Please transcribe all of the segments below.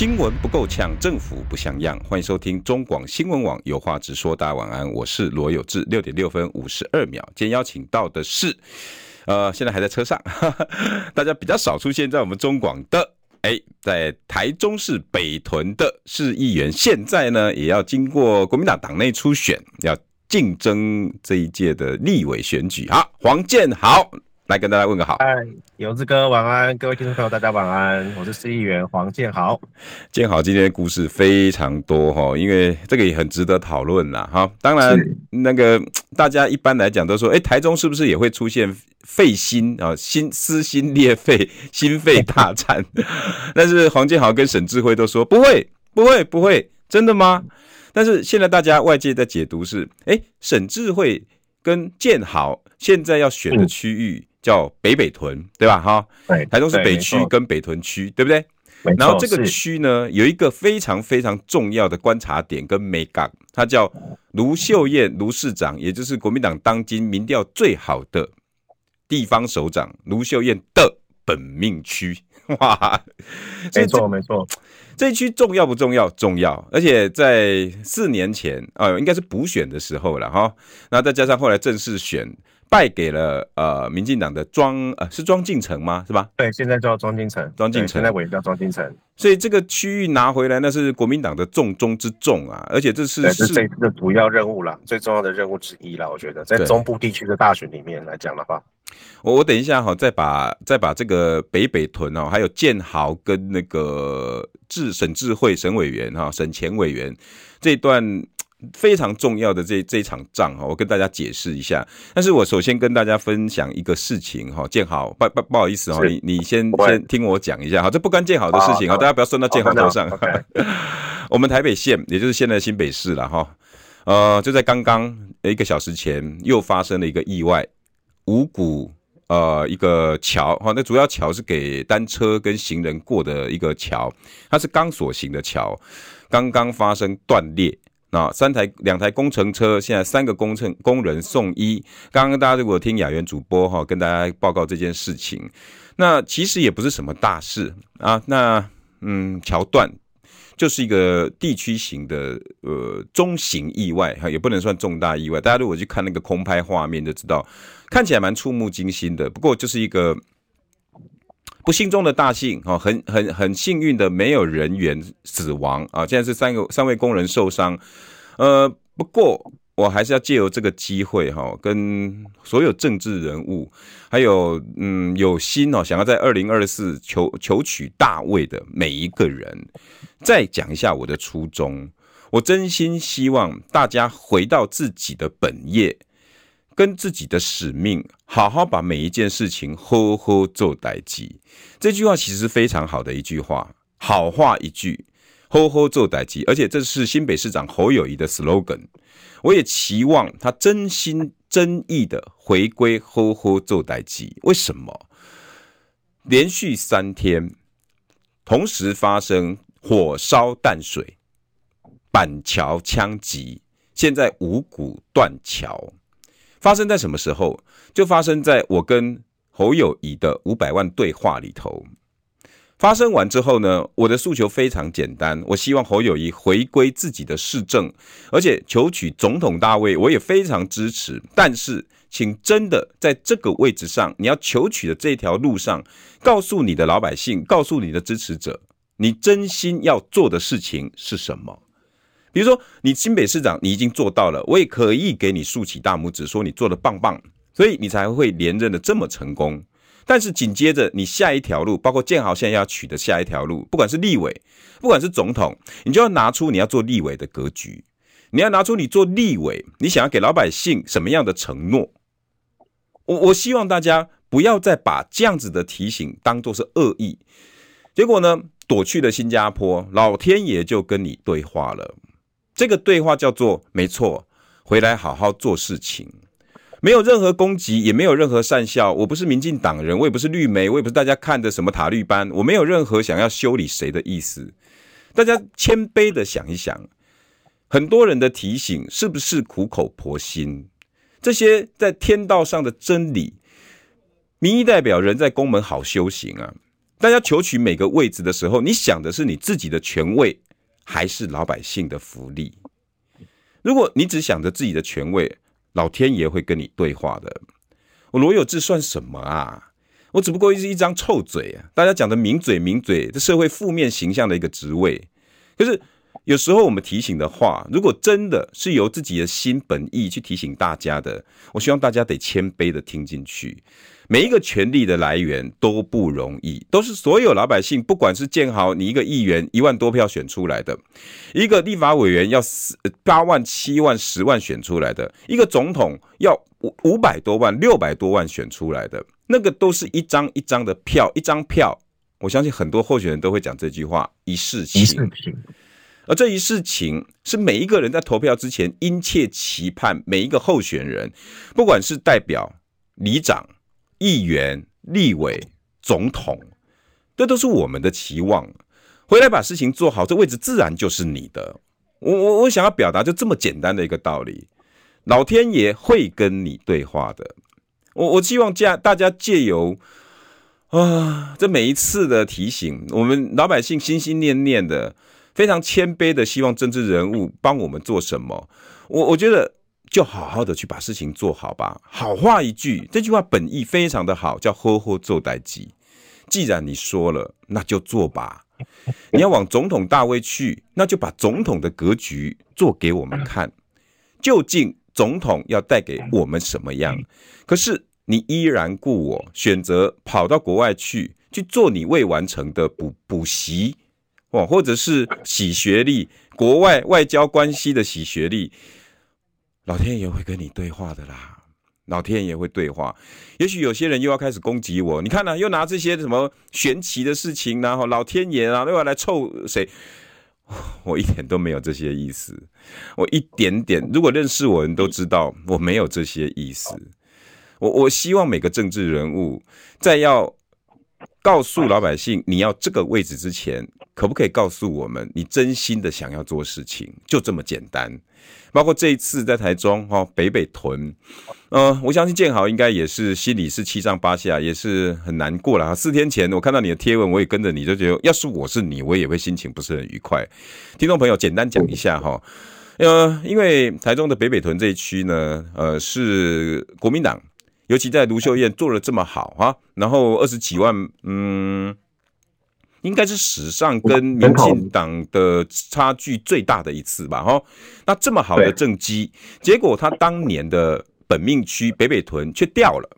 新闻不够呛，政府不像样。欢迎收听中广新闻网有话直说。大家晚安，我是罗有志。六点六分五十二秒，今天邀请到的是，呃，现在还在车上，大家比较少出现在我们中广的，哎，在台中市北屯的市议员，现在呢也要经过国民党党内初选，要竞争这一届的立委选举。好，黄建豪。来跟大家问个好，嗨，有志哥晚安，各位听众朋友大家晚安，我是市议员黄建豪。建豪今天的故事非常多哈，因为这个也很值得讨论啦哈。当然，那个大家一般来讲都说，哎，台中是不是也会出现肺心啊，心撕心裂肺、心肺大战？但是黄建豪跟沈智慧都说不会，不会，不会，真的吗？但是现在大家外界的解读是，哎，沈智慧跟建好现在要选的区域。叫北北屯，对吧？哈，台中是北区跟北屯区，对不对？然后这个区呢，有一个非常非常重要的观察点跟美感，它叫卢秀燕卢市长，也就是国民党当今民调最好的地方首长卢秀燕的本命区。哇，没错没错，这一区重要不重要？重要，而且在四年前啊、呃，应该是补选的时候了哈，然后再加上后来正式选。败给了呃，民进党的庄呃，是庄敬诚吗？是吧？对，现在叫庄敬诚，庄敬诚现在委员叫庄敬诚。所以这个区域拿回来，那是国民党的重中之重啊！而且这是是这次的主要任务啦，最重要的任务之一啦。我觉得在中部地区的大选里面来讲的话，我我等一下哈，再把再把这个北北屯哦，还有建豪跟那个智沈智慧沈委员哈，沈前委员这段。非常重要的这这一场仗哈，我跟大家解释一下。但是我首先跟大家分享一个事情哈，建豪不不不好意思哈，你你先先听我讲一下哈，这不关建豪的事情哈，大家不要算到建豪头上。我们台北县，也就是现在新北市了哈，呃，就在刚刚一个小时前又发生了一个意外，五股呃一个桥哈，那主要桥是给单车跟行人过的一个桥，它是钢索型的桥，刚刚发生断裂。那三台两台工程车，现在三个工程工人送医。刚刚大家如果听雅媛主播哈，跟大家报告这件事情，那其实也不是什么大事啊。那嗯，桥断就是一个地区型的呃中型意外哈，也不能算重大意外。大家如果去看那个空拍画面就知道，看起来蛮触目惊心的。不过就是一个。不幸中的大幸哈，很很很幸运的，没有人员死亡啊。现在是三个三位工人受伤，呃，不过我还是要借由这个机会哈，跟所有政治人物，还有嗯有心哦想要在二零二四求求取大位的每一个人，再讲一下我的初衷。我真心希望大家回到自己的本业。跟自己的使命，好好把每一件事情好好做代志。这句话其实非常好的一句话，好话一句，好好做代志。而且这是新北市长侯友谊的 slogan。我也期望他真心真意的回归好好做代志。为什么？连续三天同时发生火烧淡水、板桥枪击，现在五股断桥。发生在什么时候？就发生在我跟侯友宜的五百万对话里头。发生完之后呢，我的诉求非常简单，我希望侯友谊回归自己的市政，而且求取总统大位，我也非常支持。但是，请真的在这个位置上，你要求取的这条路上，告诉你的老百姓，告诉你的支持者，你真心要做的事情是什么？比如说，你新北市长，你已经做到了，我也可以给你竖起大拇指，说你做的棒棒，所以你才会连任的这么成功。但是紧接着，你下一条路，包括建豪现在要取的下一条路，不管是立委，不管是总统，你就要拿出你要做立委的格局，你要拿出你做立委，你想要给老百姓什么样的承诺？我我希望大家不要再把这样子的提醒当作是恶意，结果呢，躲去了新加坡，老天爷就跟你对话了。这个对话叫做没错，回来好好做事情，没有任何攻击，也没有任何善笑。我不是民进党人，我也不是绿媒，我也不是大家看的什么塔绿班，我没有任何想要修理谁的意思。大家谦卑的想一想，很多人的提醒是不是苦口婆心？这些在天道上的真理，民意代表人在宫门好修行啊！大家求取每个位置的时候，你想的是你自己的权位，还是老百姓的福利？如果你只想着自己的权位，老天爷会跟你对话的。我罗有志算什么啊？我只不过是一张臭嘴啊！大家讲的名嘴名嘴，这社会负面形象的一个职位，可是。有时候我们提醒的话，如果真的是由自己的心本意去提醒大家的，我希望大家得谦卑的听进去。每一个权力的来源都不容易，都是所有老百姓，不管是建豪你一个议员一万多票选出来的，一个立法委员要四八万、七万、十万选出来的，一个总统要五五百多万、六百多万选出来的，那个都是一张一张的票，一张票。我相信很多候选人都会讲这句话：一事情。而这一事情是每一个人在投票之前殷切期盼，每一个候选人，不管是代表、里长、议员、立委、总统，这都是我们的期望。回来把事情做好，这位置自然就是你的。我我我想要表达就这么简单的一个道理，老天爷会跟你对话的。我我希望借大家借由啊，这每一次的提醒，我们老百姓心心念念的。非常谦卑的希望政治人物帮我们做什么，我我觉得就好好的去把事情做好吧。好话一句，这句话本意非常的好，叫呵呵做代志。既然你说了，那就做吧。你要往总统大位去，那就把总统的格局做给我们看。究竟总统要带给我们什么样？可是你依然故我，选择跑到国外去去做你未完成的补补习。哦，或者是洗学历，国外外交关系的洗学历，老天爷会跟你对话的啦，老天爷会对话。也许有些人又要开始攻击我，你看呢、又拿这些什么玄奇的事情，然后老天爷啊，又要来凑谁？我一点都没有这些意思，我一点点，如果认识我的人都知道我没有这些意思。我我希望每个政治人物在要。告诉老百姓你要这个位置之前，可不可以告诉我们你真心的想要做事情？就这么简单。包括这一次在台中哈北北屯，呃，我相信建豪应该也是心里是七上八下，也是很难过了。四天前我看到你的贴文，我也跟着你就觉得，要是我是你，我也会心情不是很愉快。听众朋友，简单讲一下哈，呃，因为台中的北北屯这一区呢，呃，是国民党。尤其在卢秀燕做了这么好啊，然后二十几万，嗯，应该是史上跟民进党的差距最大的一次吧，哈。那这么好的政绩，结果他当年的本命区北北屯却掉了。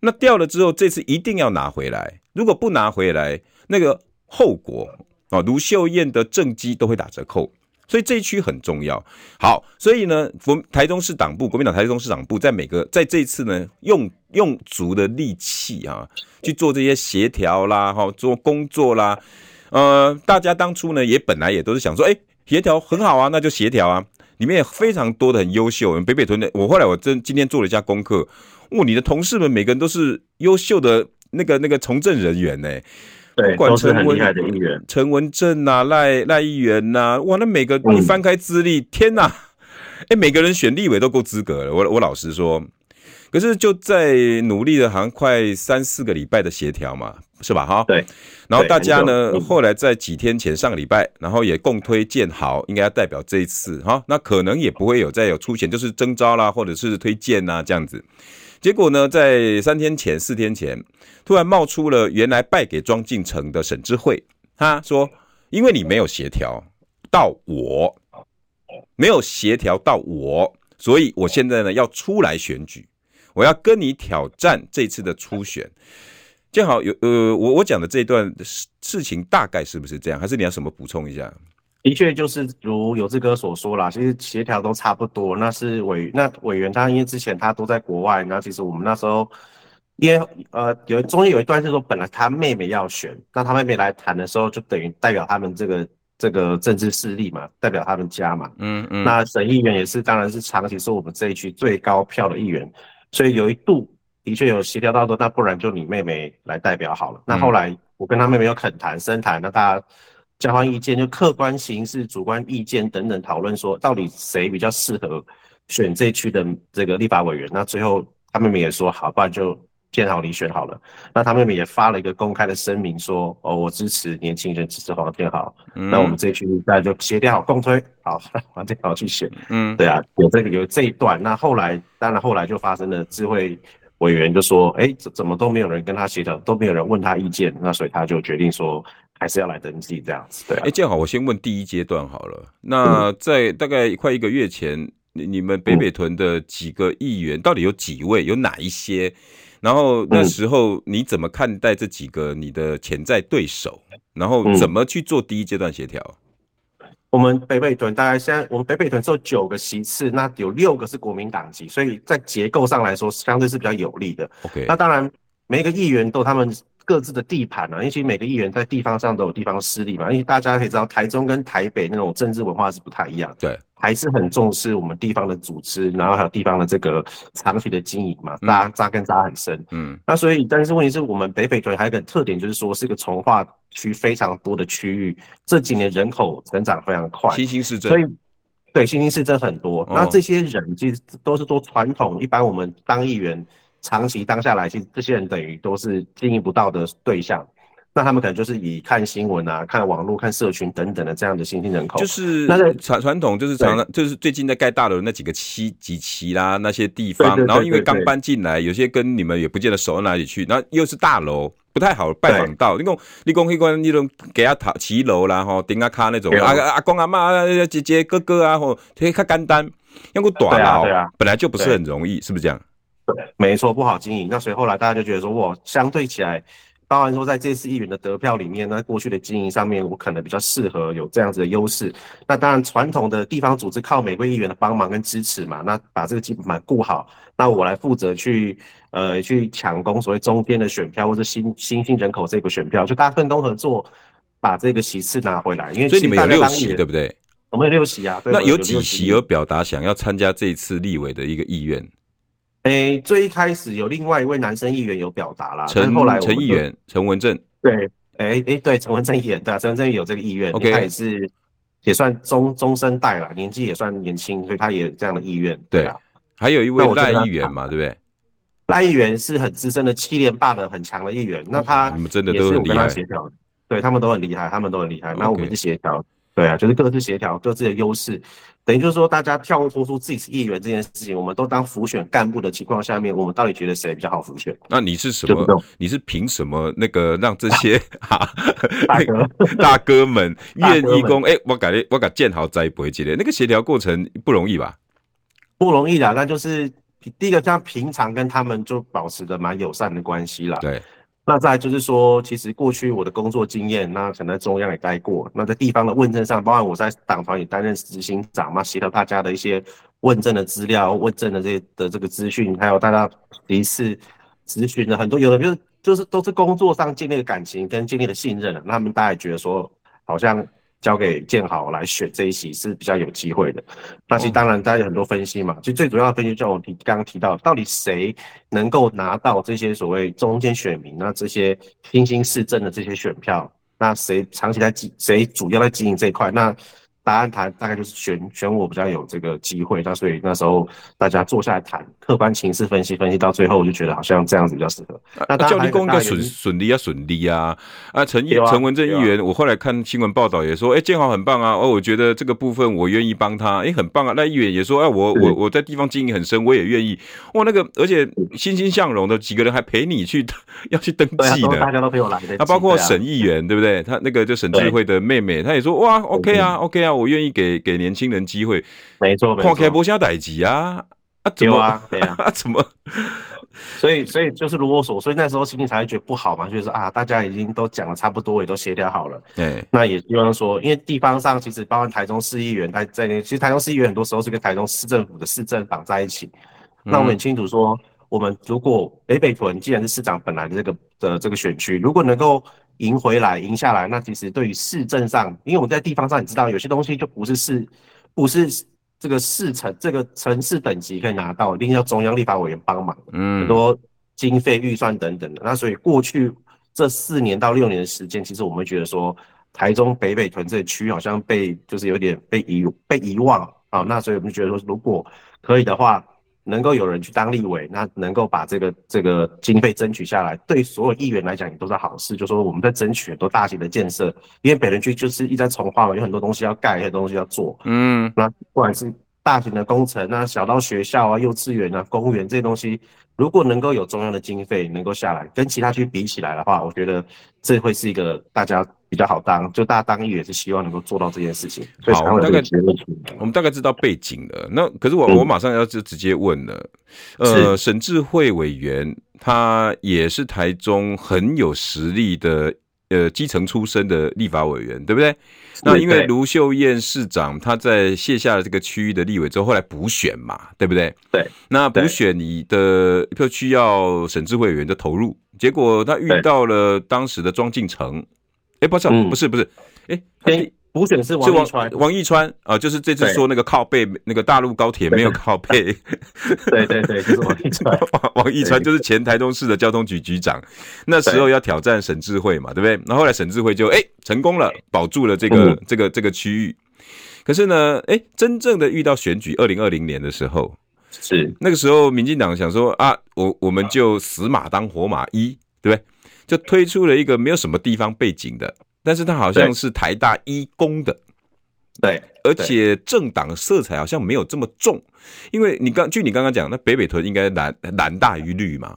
那掉了之后，这次一定要拿回来。如果不拿回来，那个后果啊，卢秀燕的政绩都会打折扣。所以这一区很重要。好，所以呢，国台中市党部，国民党台中市党部在每个在这一次呢，用用足的力气啊，去做这些协调啦，哈，做工作啦。呃，大家当初呢，也本来也都是想说，哎，协调很好啊，那就协调啊。里面也非常多的很优秀，北北屯的。我后来我真今天做了一下功课，哇，你的同事们每个人都是优秀的那个那个从政人员呢、对，都是很厉害的议员，陈文正呐、啊，赖赖议员呐、啊，哇，那每个你翻开资历，嗯、天呐，哎、欸，每个人选立委都够资格了。我我老实说，可是就在努力了，好像快三四个礼拜的协调嘛，是吧？哈，对。然后大家呢，后来在几天前，上个礼拜，然后也共推建好，应该要代表这一次哈，那可能也不会有再有出现，就是征召啦，或者是推荐呐这样子。结果呢，在三天前、四天前，突然冒出了原来败给庄敬诚的沈智慧，他说：“因为你没有协调到我，没有协调到我，所以我现在呢要出来选举，我要跟你挑战这次的初选。”正好有呃，我我讲的这一段事情大概是不是这样？还是你要什么补充一下？的确就是如有志哥所说啦，其实协调都差不多。那是委那委员他因为之前他都在国外，那其实我们那时候因为呃有中间有一段是说本来他妹妹要选，那他妹妹来谈的时候就等于代表他们这个这个政治势力嘛，代表他们家嘛。嗯嗯。那省议员也是，当然是长期是我们这一区最高票的议员，所以有一度的确有协调到说，那不然就你妹妹来代表好了。那后来我跟他妹妹有恳谈、深谈，那大家交换意见，就客观形式、主观意见等等讨论，说到底谁比较适合选这一区的这个立法委员。那最后他妹妹也说好，不然就。建豪你选好了，那他妹妹也发了一个公开的声明说，哦，我支持年轻人，支持黄建豪。嗯、那我们这一群大家就协调好共推，好黄建豪去选。嗯，对啊，有这个有这一段。那后来当然后来就发生了，智慧委员就说，哎、欸，怎怎么都没有人跟他协调，都没有人问他意见，那所以他就决定说，还是要来登记这样子。对、啊，哎、欸，建豪，我先问第一阶段好了。那在大概快一个月前，你你们北北屯的几个议员到底有几位？有哪一些？然后那时候你怎么看待这几个你的潜在对手？然后怎么去做第一阶段协调？我们北北屯大概现在我们北北屯只有九个席次，那有六个是国民党籍，所以在结构上来说相对是比较有利的。OK，那当然每一个议员都有他们各自的地盘啊，因为其实每个议员在地方上都有地方势力嘛，因为大家可以知道台中跟台北那种政治文化是不太一样。对。还是很重视我们地方的组织，然后还有地方的这个长期的经营嘛，扎扎根扎很深。嗯，那所以，但是问题是我们北北屯还有一个特点，就是说是一个从化区非常多的区域，这几年人口成长非常快，新兴市镇，所以对新兴市镇很多。那这些人其实都是做传统，一般我们当议员长期当下来，其实这些人等于都是经营不到的对象。那他们可能就是以看新闻啊、看网络、看社群等等的这样的新兴人口，就是那传传统就是常常就是最近在盖大楼那几个期几期啦那些地方，然后因为刚搬进来，有些跟你们也不见得熟到哪里去，然后又是大楼不太好拜访到，你讲你讲那关那种给他塔骑楼啦吼，顶啊卡那种阿阿公阿妈姐姐哥哥啊吼，这些较简单，要个大楼本来就不是很容易，是不是这样？对，没错，不好经营。那所以后来大家就觉得说，我，相对起来。当然说，在这次议员的得票里面，那过去的经营上面，我可能比较适合有这样子的优势。那当然，传统的地方组织靠每位议员的帮忙跟支持嘛，那把这个基本盘顾好，那我来负责去呃去抢攻所谓中间的选票或者新新兴人口这个选票，就大家分工合作，把这个席次拿回来。因为所以你们有六席对不对？我们有六席啊。对，那有几席有表达想要参加这一次立委的一个意愿？诶、欸，最一开始有另外一位男生议员有表达啦，陈后来陈议员陈文正，对，诶、欸、诶、欸，对，陈文正议员，对啊，陈文正也有这个意愿，OK，他也是也算中中生代了，年纪也算年轻，所以他也有这样的意愿，对啊，还有一位赖议员嘛，对不对？赖议员是很资深的七连霸的很强的议员，那他你们真的都很厉害，协调，对他们都很厉害，他们都很厉害，那我们是协调，对啊，就是各自协调各自的优势。等于就是说，大家跳脱出自己是议员这件事情，我们都当辅选干部的情况下面，我们到底觉得谁比较好辅选？那你是什么？你是凭什么那个让这些哈大哥 大哥们愿意讲？哎、欸，我感觉我感建豪在不会接的，那个协调过程不容易吧？不容易啦，那就是第一个，像平常跟他们就保持着蛮友善的关系啦。对。那再就是说，其实过去我的工作经验，那可能在中央也待过，那在地方的问政上，包括我在党团也担任执行长嘛，协调大家的一些问政的资料、问政的这些的这个资讯，还有大家一次咨询的很多，有的就是就是都是工作上建立的感情跟建立的信任，那他们大家也觉得说好像。交给建豪来选这一席是比较有机会的。那其实当然大家有很多分析嘛，其实最主要的分析就我提刚刚提到，到底谁能够拿到这些所谓中间选民，那这些新兴市政的这些选票，那谁长期在经，谁主要在经营这一块，那。答案谈大概就是选选我比较有这个机会，那所以那时候大家坐下来谈，客观情势分析分析到最后，我就觉得好像这样子比较适合。那教立功应该损损利啊，损利啊！啊，陈议陈文正议员，我后来看新闻报道也说，哎、欸，建豪很棒啊！哦，我觉得这个部分我愿意帮他，哎、欸，很棒啊！那议员也说，哎、啊，我我我在地方经营很深，我也愿意。哇，那个而且欣欣向荣的几个人还陪你去 要去登记的，大家都陪我来的。那包括沈议员对不对？他那个就沈智慧的妹妹，他也说，哇，OK 啊，OK 啊。我愿意给给年轻人机会，没错，没错。跨开不下代级啊啊，怎么啊？对 啊，怎么？所以，所以就是如我所说，所以那时候心情才会觉得不好嘛，就是啊，大家已经都讲的差不多，也都协调好了。对，那也希望说，因为地方上其实包括台中市议员在在内，其实台中市议员很多时候是跟台中市政府的市政绑在一起。嗯、那我们很清楚说，我们如果北北屯既然是市长本来的这个的这个选区，如果能够赢回来，赢下来，那其实对于市政上，因为我们在地方上，你知道有些东西就不是市，不是这个市城这个城市等级可以拿到，一定要中央立法委员帮忙，嗯，很多经费预算等等的。那所以过去这四年到六年的时间，其实我们觉得说，台中北北屯这区好像被就是有点被遗被遗忘啊。那所以我们觉得说，如果可以的话。能够有人去当立委，那能够把这个这个经费争取下来，对所有议员来讲也都是好事。就说我们在争取很多大型的建设，因为北屯区就是一直在重化嘛，有很多东西要盖，很多东西要做。嗯，那不管是大型的工程啊，小到学校啊、幼稚园啊、公园这些东西，如果能够有中央的经费能够下来，跟其他区比起来的话，我觉得这会是一个大家。比较好当，就大家当议员是希望能够做到这件事情。好，我们大概我们大概知道背景了。那可是我、嗯、我马上要就直接问了。呃，沈智慧委员他也是台中很有实力的呃基层出身的立法委员，对不对？那因为卢秀燕市长他在卸下了这个区域的立委之后，后来补选嘛，对不对？对。那补选你的就需要沈智慧委员的投入，结果他遇到了当时的庄敬诚。哎、欸，不是，不是，不是，哎，补选是王一川，王一川啊，就是这次说那个靠背那个大陆高铁没有靠背，对对对，就是王一川，王一川就是前台东市的交通局局长，那时候要挑战沈智慧嘛，对不对？那后后来沈智慧就哎、欸、成功了，保住了这个、嗯、这个这个区域。可是呢，哎、欸，真正的遇到选举，二零二零年的时候，是。那个时候，民进党想说啊，我我们就死马当活马医，对不对？就推出了一个没有什么地方背景的，但是他好像是台大医工的，对，而且政党色彩好像没有这么重，因为你刚据你刚刚讲，那北北屯应该蓝蓝大于绿嘛，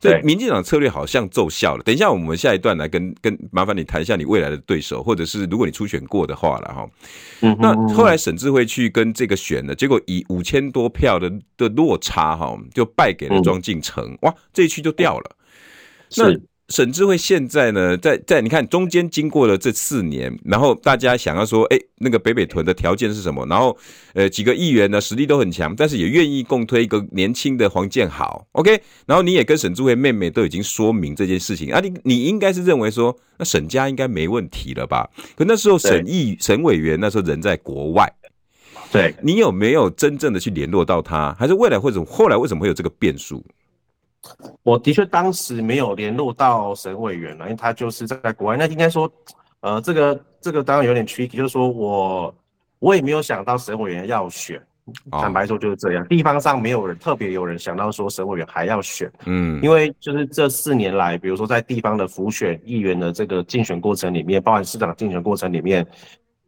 所以民进党策略好像奏效了。等一下我们下一段来跟跟麻烦你谈一下你未来的对手，或者是如果你初选过的话了哈，嗯，那后来沈智慧去跟这个选了，结果以五千多票的的落差哈，就败给了庄敬诚，哇，这一区就掉了，那。沈智慧现在呢，在在你看中间经过了这四年，然后大家想要说，哎，那个北北屯的条件是什么？然后，呃，几个议员呢实力都很强，但是也愿意共推一个年轻的黄建豪，OK？然后你也跟沈智慧妹妹都已经说明这件事情啊，你你应该是认为说，那沈家应该没问题了吧？可那时候沈议沈委员那时候人在国外，对，你有没有真正的去联络到他？还是未来会怎么？后来为什么会有这个变数？我的确当时没有联络到省委员了，因为他就是在国外。那应该说，呃，这个这个当然有点 tricky，就是说我我也没有想到省委员要选，坦白说就是这样。地方上没有人特别有人想到说省委员还要选，嗯，因为就是这四年来，比如说在地方的辅选议员的这个竞选过程里面，包含市长竞选过程里面。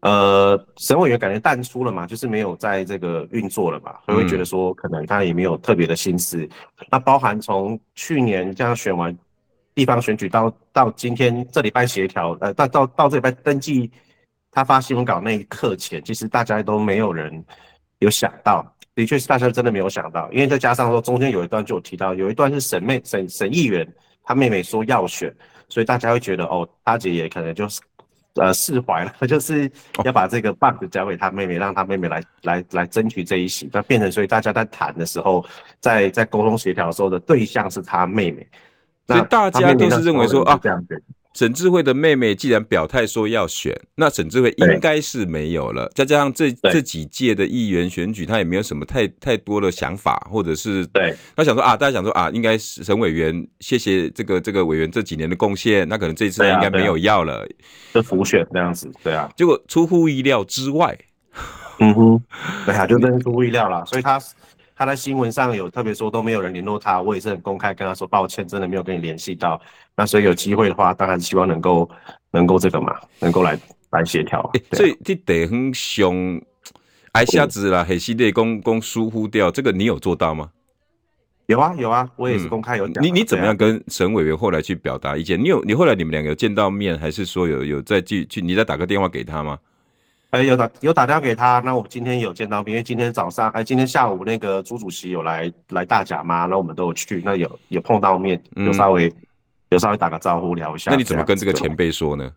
呃，省委员感觉淡出了嘛，就是没有在这个运作了嘛，所以会觉得说可能他也没有特别的心思。嗯、那包含从去年这样选完地方选举到到今天这礼拜协调，呃，到到到这礼拜登记他发新闻稿那一刻前，其实大家都没有人有想到，的确是大家真的没有想到，因为再加上说中间有一段就有提到，有一段是沈妹沈沈议员他妹妹说要选，所以大家会觉得哦，大姐也可能就是。呃，释怀了，就是要把这个棒子交给他妹妹，让他妹妹来来来争取这一席。那变成，所以大家在谈的时候，在在沟通协调的时候的对象是他妹妹。所以大家都是认为说啊，这样子。沈智慧的妹妹既然表态说要选，那沈智慧应该是没有了。再加上这这几届的议员选举，他也没有什么太太多的想法，或者是对。他想说啊，大家想说啊，应该是沈委员谢谢这个这个委员这几年的贡献，那可能这一次应该没有要了，就浮选这样子，对啊。结果出乎意料之外，嗯哼，对啊，就真是出乎意料了。所以他他在新闻上有特别说都没有人联络他，我也是很公开跟他说抱歉，真的没有跟你联系到。那所以有机会的话，当然希望能够能够这个嘛，能够来来协调。所以这得很凶，挨下子啦，很系列公公疏忽掉，这个你有做到吗？有啊有啊，我也是公开有讲、嗯。你你怎么样跟沈委员后来去表达意见？你有你后来你们两个有见到面，还是说有有再去去你再打个电话给他吗？哎、欸，有打有打电话给他。那我今天有见到面，因为今天早上哎、欸，今天下午那个朱主席有来来大甲嘛，那我们都有去，那有有碰到面，有稍微。嗯有稍微打个招呼聊一下，那你怎么跟这个前辈说呢？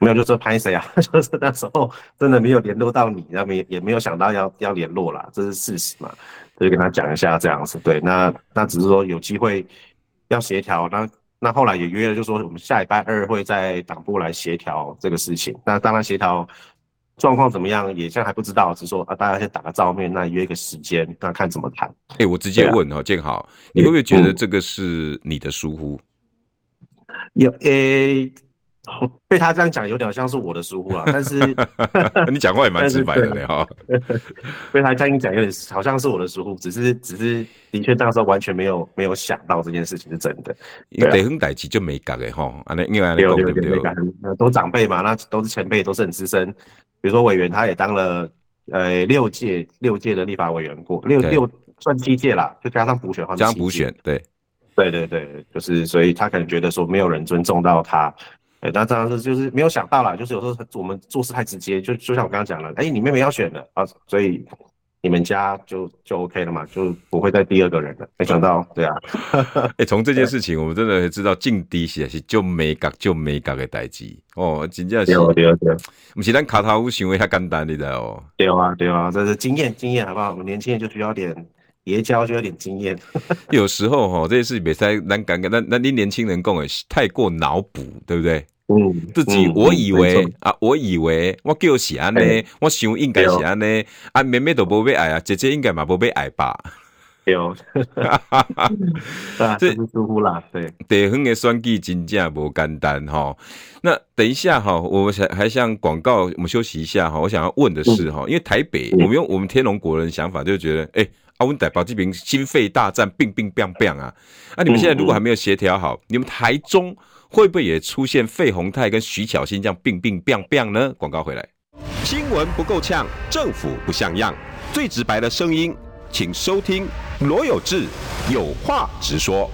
没有，就是拍谁啊？就是那时候真的没有联络到你，那没也没有想到要要联络啦，这是事实嘛，就跟他讲一下这样子。对，那那只是说有机会要协调，那那后来也约了，就说我们下礼拜二会在党部来协调这个事情。那当然协调状况怎么样，也现在还不知道，只是说啊，大家先打个照面，那约一个时间，那看怎么谈。哎、欸，我直接问哈，建豪，你会不会觉得这个是你的疏忽？有诶。欸 被他这样讲，有点像是我的疏忽啊。但是 你讲话也蛮直白的 哈。被他这样一讲，有点好像是我的疏忽，只是只是的确那时候完全没有没有想到这件事情是真的。得很代志就没搞的哈，啊那因为对对对，都长辈嘛，那都是前辈，都是很资深。比如说委员，他也当了呃六届六届的立法委员过，六六算七届啦，就加上补选，加上补选，对对对对，就是所以他可能觉得说没有人尊重到他。哎，那这样子就是没有想到啦，就是有时候我们做事太直接，就就像我刚刚讲了，哎、欸，你妹妹要选了啊，所以你们家就就 OK 了嘛，就不会再第二个人了。没想到，对啊，哎、欸，从这件事情我们真的知道，进低写是就没搞就没搞的代志哦，真正是，对对对，不是咱卡塔乌行为太简单的哦，对啊对啊，这是经验经验好不好？我们年轻人就需要点结交，就有点经验。有时候哈，这些事情别再难感觉，那那你年轻人讲的太过脑补，对不对？嗯，自己我以为、嗯、啊，我以为我叫是安呢，欸、我想应该是安呢，啊，妹妹都不被爱啊，姐姐应该嘛不被爱吧？对哦，这是疏忽啦，对，地方的选举真正不简单哈。那等一下哈，我想还像广告，我们休息一下哈。我想要问的是哈，因为台北，我们用我们天龙国人的想法，就觉得，哎、欸，阿文台保这边心肺大战，病病病病啊，那、啊、你们现在如果还没有协调好，你们台中。会不会也出现费宏泰跟徐巧芯这样病病病病呢？广告回来，新闻不够呛，政府不像样，最直白的声音，请收听罗有志有话直说。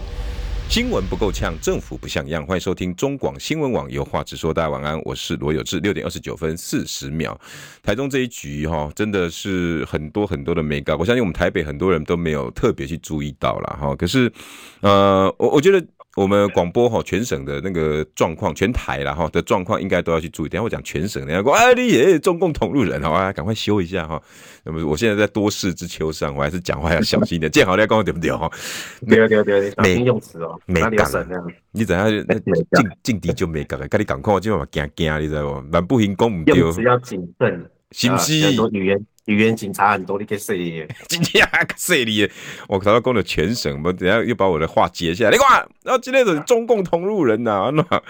新闻不够呛，政府不像样，欢迎收听中广新闻网有话直说。大家晚安，我是罗有志。六点二十九分四十秒，台中这一局哈，真的是很多很多的美感，我相信我们台北很多人都没有特别去注意到了哈。可是，呃，我我觉得。我们广播哈，全省的那个状况，全台啦哈的状况，应该都要去注意。等下我讲全省，人家说哎，你也中共同路人，好啊，赶快修一下哈。那么我现在在多事之秋上，我还是讲话要小心一点。见好了，跟我对不对哈？对对对，小心用词哦。没讲，你等下进进敌就没讲了，赶紧赶快，我今晚我惊惊，你知道不？蛮不行，讲唔对。用词要谨慎，是不是？很多语言。语言警察很多，你可以说的。今天还可说的，我刚刚讲了全省，我等下又把我的话接下来。你看，然后今天是中共同路人呐、啊，那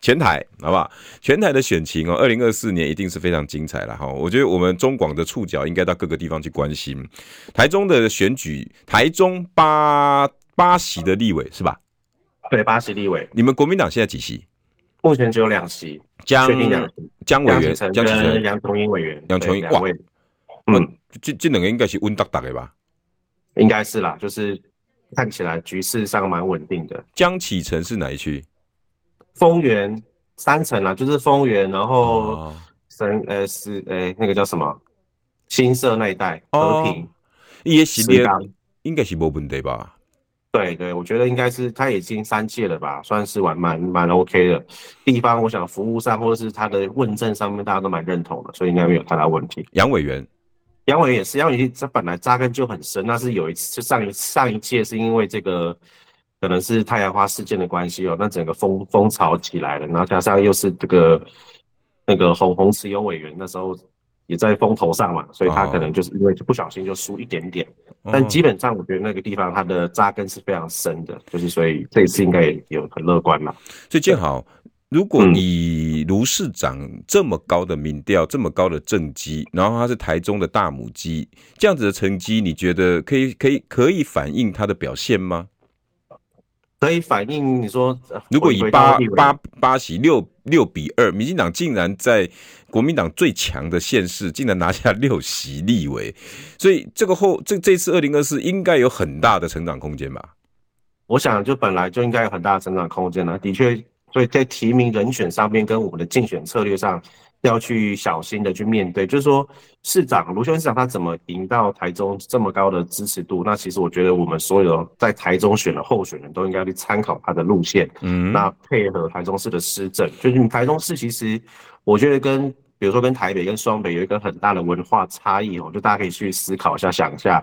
全台好不好？全台的选情哦，二零二四年一定是非常精彩了哈。我觉得我们中广的触角应该到各个地方去关心台中的选举，台中八八席的立委是吧？对，八席立委。你们国民党现在几席？目前只有两席，江江委员、江启臣、杨琼英委员、杨琼英两位。嗯，这这两个应该是稳当当的吧？应该是啦，就是看起来局势上蛮稳定的。江启臣是哪一区？丰原三层啦，就是丰原，然后神、哦、呃是呃、欸、那个叫什么新社那一带和平，也是的，应该是没问题吧？对对，我觉得应该是他已经三届了吧，算是蛮蛮蛮 OK 的。地方我想服务上或者是他的问政上面，大家都蛮认同的，所以应该没有太大问题。杨委员。杨伟也是，杨伟这本来扎根就很深，那是有一次就上一上一届是因为这个可能是太阳花事件的关系哦，那整个风风潮起来了，然后加上又是这个 那个红红石油委员那时候也在风头上嘛，所以他可能就是因为不小心就输一点点，哦、但基本上我觉得那个地方它的扎根是非常深的，就是所以这一次应该也有很乐观嘛。所以建豪。如果以卢市长这么高的民调，这么高的政绩，然后他是台中的大母鸡，这样子的成绩，你觉得可以可以可以反映他的表现吗？可以反映你说，如果以八八八席六六比二，民进党竟然在国民党最强的县市，竟然拿下六席立委，所以这个后这这次二零二四应该有很大的成长空间吧？我想就本来就应该有很大的成长空间了，的确。所以在提名人选上面，跟我们的竞选策略上，要去小心的去面对。就是说，市长卢秀燕市长他怎么赢到台中这么高的支持度？那其实我觉得，我们所有在台中选的候选人都应该去参考他的路线，嗯，那配合台中市的施政。就是你台中市其实，我觉得跟比如说跟台北跟双北有一个很大的文化差异哦，就大家可以去思考一下，想一下。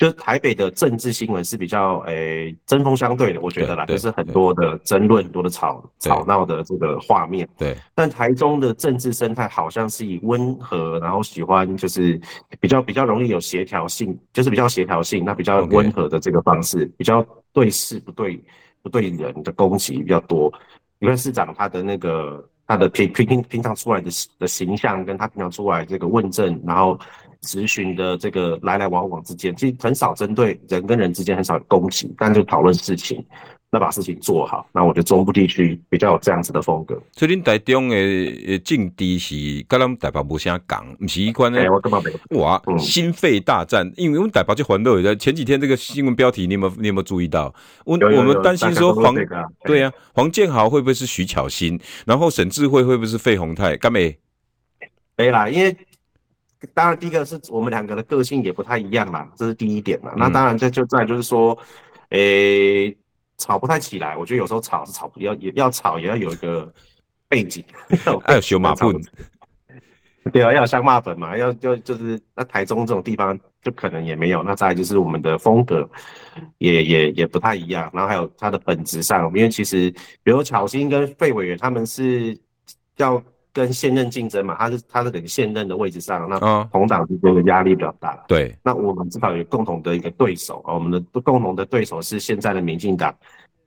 就是台北的政治新闻是比较诶针锋相对的，我觉得啦，就是很多的争论、很多的吵吵闹的这个画面。对，但台中的政治生态好像是以温和，然后喜欢就是比较比较容易有协调性，就是比较协调性，那比较温和的这个方式，比较对事不对不对人的攻击比较多。因为市长他的那个他的平平平平常出来的的形象，跟他平常出来这个问政，然后。质询的这个来来往往之间，其实很少针对人跟人之间很少有攻击，但就讨论事情，那把事情做好。那我觉得中部地区比较有这样子的风格。所以，恁台中的政治是跟咱们台北无啥讲，不是一关的。欸、我根本没有。哇，嗯、心肺大战，因为我们台北就环绕在前几天这个新闻标题，你有没有你有没有注意到？我我们担心说黄对啊，黄建豪会不会是徐巧芯？然后沈智慧会不会是费鸿泰？干没？没啦，因为。当然，第一个是我们两个的个性也不太一样啦，这是第一点嘛。嗯、那当然，这就在就是说，诶、欸，吵不太起来。我觉得有时候吵是吵不要，也要吵也要有一个背景，要有小马粪。对啊，要有香骂粉嘛，要就就是那台中这种地方就可能也没有。那再来就是我们的风格也也也不太一样。然后还有它的本质上，因为其实比如巧心跟费委员他们是要。跟现任竞争嘛，他是他是等于现任的位置上，那同党之间的压力比较大。对，那我们至少有共同的一个对手啊，我们的共同的对手是现在的民进党。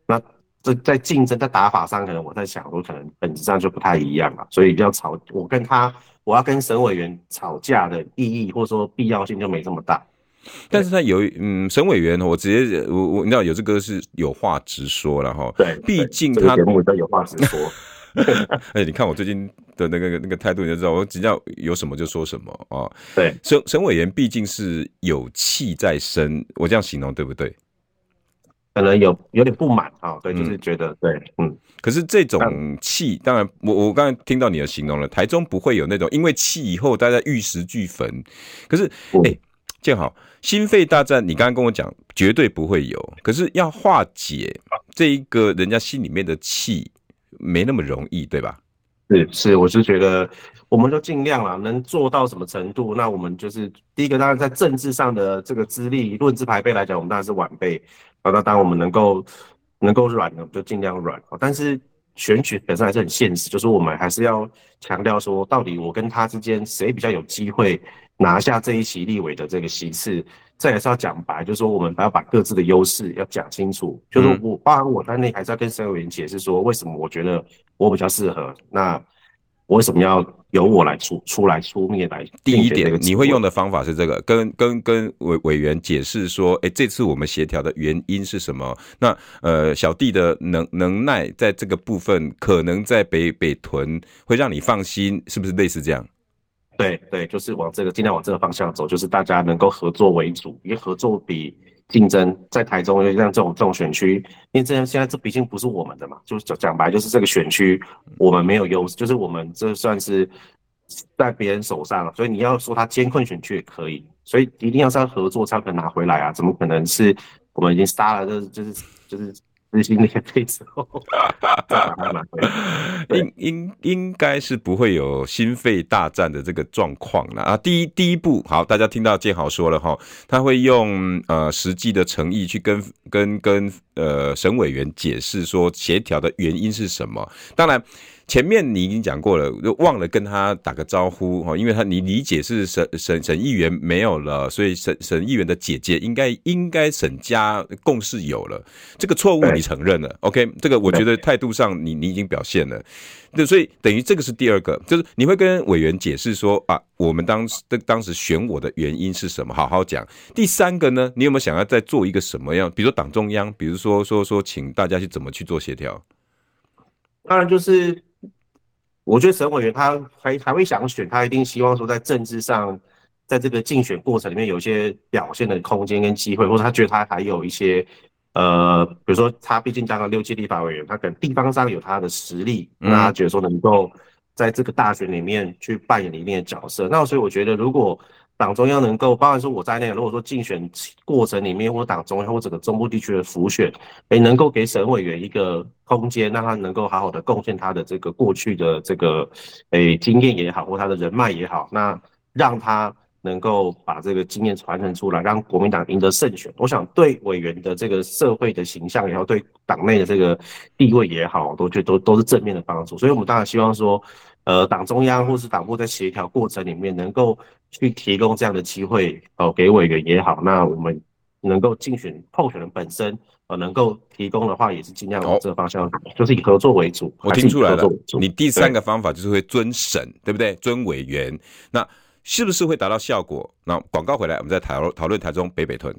那这在竞争在打法上，可能我在想，我可能本质上就不太一样了。所以要吵，我跟他，我要跟省委员吵架的意义或者说必要性就没这么大。但是他有嗯，省委员，我直接我我你知道有这个是有话直说了哈。对，毕竟他节目都有话直说。哎、欸，你看我最近的那个那个态度，你就知道我只要有什么就说什么啊。对，沈沈委员毕竟是有气在身，我这样形容对不对？可能有有点不满啊，对，就是觉得、嗯、对，嗯。可是这种气，当然我我刚才听到你的形容了，台中不会有那种因为气以后大家玉石俱焚。可是哎、欸，建好，心肺大战，你刚刚跟我讲绝对不会有，可是要化解这一个人家心里面的气。没那么容易，对吧？是是，我是觉得，我们就尽量了，能做到什么程度？那我们就是第一个，当然在政治上的这个资历、论资排辈来讲，我们当然是晚辈。啊，那当然我们能够能够软的，就尽量软。但是选举本身还是很现实，就是我们还是要强调说，到底我跟他之间谁比较有机会拿下这一席立委的这个席次？这也是要讲白，就是说我们还要把各自的优势要讲清楚。就是我包含我在内，还是要跟沈委员解释说，为什么我觉得我比较适合。那我为什么要由我来出出来出面来？第一点，你会用的方法是这个，跟跟跟委委员解释说，哎，这次我们协调的原因是什么？那呃，小弟的能能耐在这个部分，可能在北北屯会让你放心，是不是类似这样？对对，就是往这个尽量往这个方向走，就是大家能够合作为主，因为合作比竞争。在台中，因为像这种这种选区，因为这样现在这毕竟不是我们的嘛，就是讲讲白，就是这个选区我们没有优势，就是我们这算是在别人手上，所以你要说他艰困选区也可以，所以一定要是要合作才可能拿回来啊，怎么可能是我们已经杀了，就是就是就是。执行那些配置后，应应应该是不会有心肺大战的这个状况了啊！第一第一步，好，大家听到建豪说了哈，他会用呃实际的诚意去跟跟跟呃省委员解释说协调的原因是什么，当然。前面你已经讲过了，就忘了跟他打个招呼哈，因为他你理解是沈沈沈议员没有了，所以沈沈议员的姐姐应该应该沈家共识有了，这个错误你承认了，OK，这个我觉得态度上你你已经表现了，对，所以等于这个是第二个，就是你会跟委员解释说啊，我们当时的当时选我的原因是什么，好好讲。第三个呢，你有没有想要再做一个什么样？比如说党中央，比如说说说请大家去怎么去做协调？当然就是。我觉得省委员他还还会想选，他一定希望说在政治上，在这个竞选过程里面有一些表现的空间跟机会，或者他觉得他还有一些，呃，比如说他毕竟当了六届立法委员，他可能地方上有他的实力，那他觉得说能够在这个大选里面去扮演一定的角色。那所以我觉得如果。党中央能够，包含说我在内，如果说竞选过程里面，或党中央或整个中部地区的辅选，诶，能够给省委员一个空间，让他能够好好的贡献他的这个过去的这个诶经验也好，或他的人脉也好，那让他能够把这个经验传承出来，让国民党赢得胜选。我想对委员的这个社会的形象也好，对党内的这个地位也好，都觉得都都是正面的帮助。所以，我们当然希望说，呃，党中央或是党部在协调过程里面，能够去提供这样的机会，哦、呃，给委员也好，那我们能够竞选候选人本身，呃，能够提供的话，也是尽量往这个方向，就是以合作为主。我听出来了，你第三个方法就是会尊审，对不对？尊委员，那。是不是会达到效果？那广告回来，我们再讨讨论台中北北屯。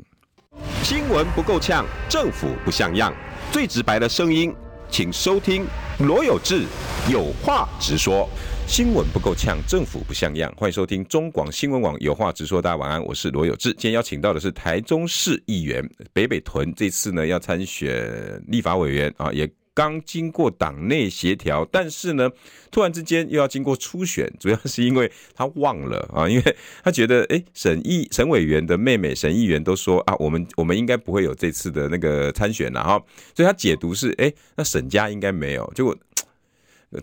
新闻不够呛，政府不像样，最直白的声音，请收听罗有志有话直说。新闻不够呛，政府不像样，欢迎收听中广新闻网有话直说。大家晚安，我是罗有志。今天邀请到的是台中市议员北北屯，这次呢要参选立法委员啊，也。刚经过党内协调，但是呢，突然之间又要经过初选，主要是因为他忘了啊，因为他觉得，哎，沈议省委员的妹妹沈议员都说啊，我们 我们应该不会有这次的那个参选了哈，所以他解读是，哎，那沈家应该没有，结果。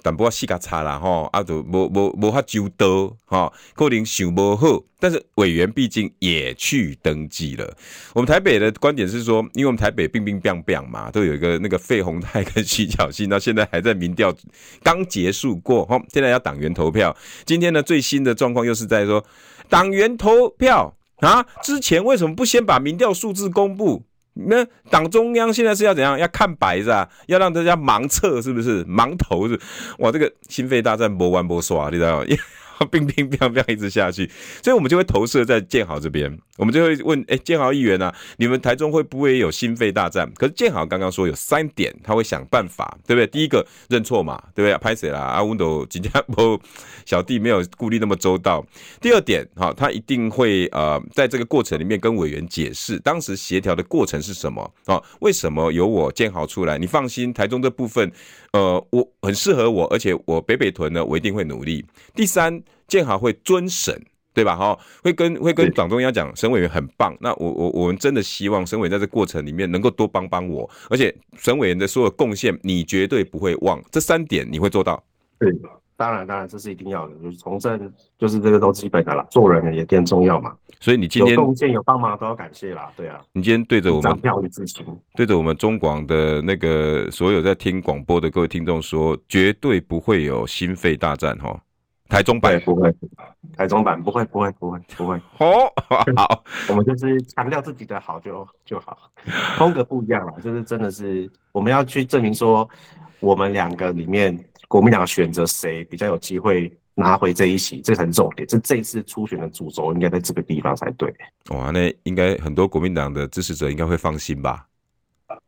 但不过细卡差啦吼，啊都无无无法揪到吼，可能想不好，但是委员毕竟也去登记了。我们台北的观点是说，因为我们台北乒乒乓乓嘛，都有一个那个费鸿泰跟徐巧芯，那现在还在民调刚结束过，吼，现在要党员投票。今天呢最新的状况又是在说党员投票啊，之前为什么不先把民调数字公布？那党中央现在是要怎样？要看白是吧？要让大家盲测是不是？盲投是？哇，这个心肺大战不完不刷，你知道吗？乒乒乓乓一直下去，所以我们就会投射在建豪这边，我们就会问：哎，建豪议员啊，你们台中会不会有心肺大战？可是建豪刚刚说有三点，他会想办法，对不对？第一个认错嘛，对不对？拍谁啦？阿温斗今天不小弟没有顾虑那么周到。第二点，哈，他一定会呃，在这个过程里面跟委员解释当时协调的过程是什么啊？为什么由我建豪出来？你放心，台中这部分。呃，我很适合我，而且我北北屯呢，我一定会努力。第三，建豪会尊审，对吧？哈，会跟会跟党中央讲，省委员很棒。那我我我们真的希望省委在这过程里面能够多帮帮我，而且省委员的所有贡献，你绝对不会忘。这三点你会做到？对，当然当然，这是一定要的。就是从政，就是这个都基本的啦，做人也更重要嘛。所以你今天有贡献有帮忙都要感谢啦，对啊。你今天对着我们对着我们中广的那个所有在听广播的各位听众说，绝对不会有心肺大战哈。台中版不会，台中版不会不会不会不会。哦，好，我们就是强调自己的好就就好，风格不一样了，就是真的是我们要去证明说，我们两个里面国民党选择谁比较有机会。拿回这一席，这很重点。这这一次初选的主轴应该在这个地方才对。哇，那应该很多国民党的支持者应该会放心吧？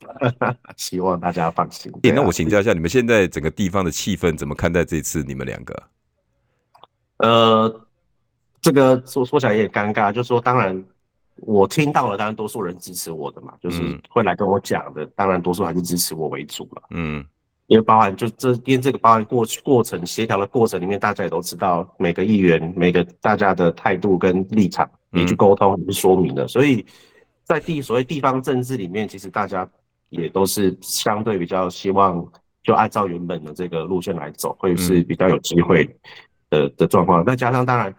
希望大家放心。欸，那我请教一下，你们现在整个地方的气氛怎么看待这次你们两个？呃，这个说说起来也尴尬，就是说当然我听到了，当然多数人支持我的嘛，就是会来跟我讲的，当然多数还是支持我为主了。嗯。因为包含就这，因为这个包含过过程协调的过程里面，大家也都知道每个议员每个大家的态度跟立场，你去沟通，你去说明的。所以在地所谓地方政治里面，其实大家也都是相对比较希望就按照原本的这个路线来走，会是比较有机会的的状况。再加上当然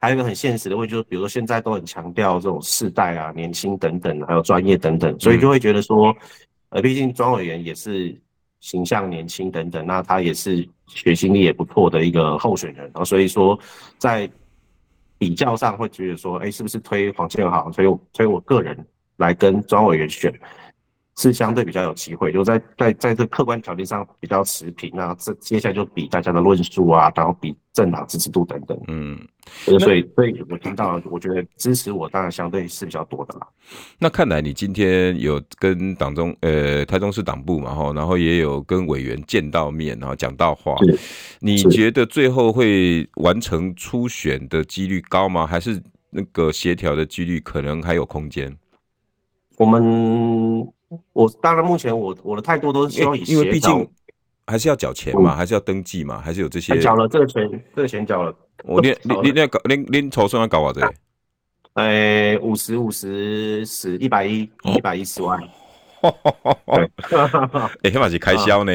还有一个很现实的问题，就是比如说现在都很强调这种世代啊、年轻等等，还有专业等等，所以就会觉得说，呃，毕竟庄委员也是。形象年轻等等，那他也是学习力也不错的一个候选人，然后所以说在比较上会觉得说，哎，是不是推黄建豪，推推我个人来跟庄委员选？是相对比较有机会，就在在在这客观条件上比较持平，那这接下来就比大家的论述啊，然后比政党支持度等等，嗯，所以所以我听到，我觉得支持我当然相对是比较多的啦。那看来你今天有跟党中呃台中市党部嘛哈，然后也有跟委员见到面，然后讲到话，你觉得最后会完成初选的几率高吗？还是那个协调的几率可能还有空间？我们。我当然，目前我我的态度都是希望因为毕竟还是要缴钱嘛，还是要登记嘛，还是有这些。缴了这个钱，这个钱缴了。我你你你那搞你你筹算要搞多少？哎，五十五十十一百一一百一十万。对，哎，起码是开销呢。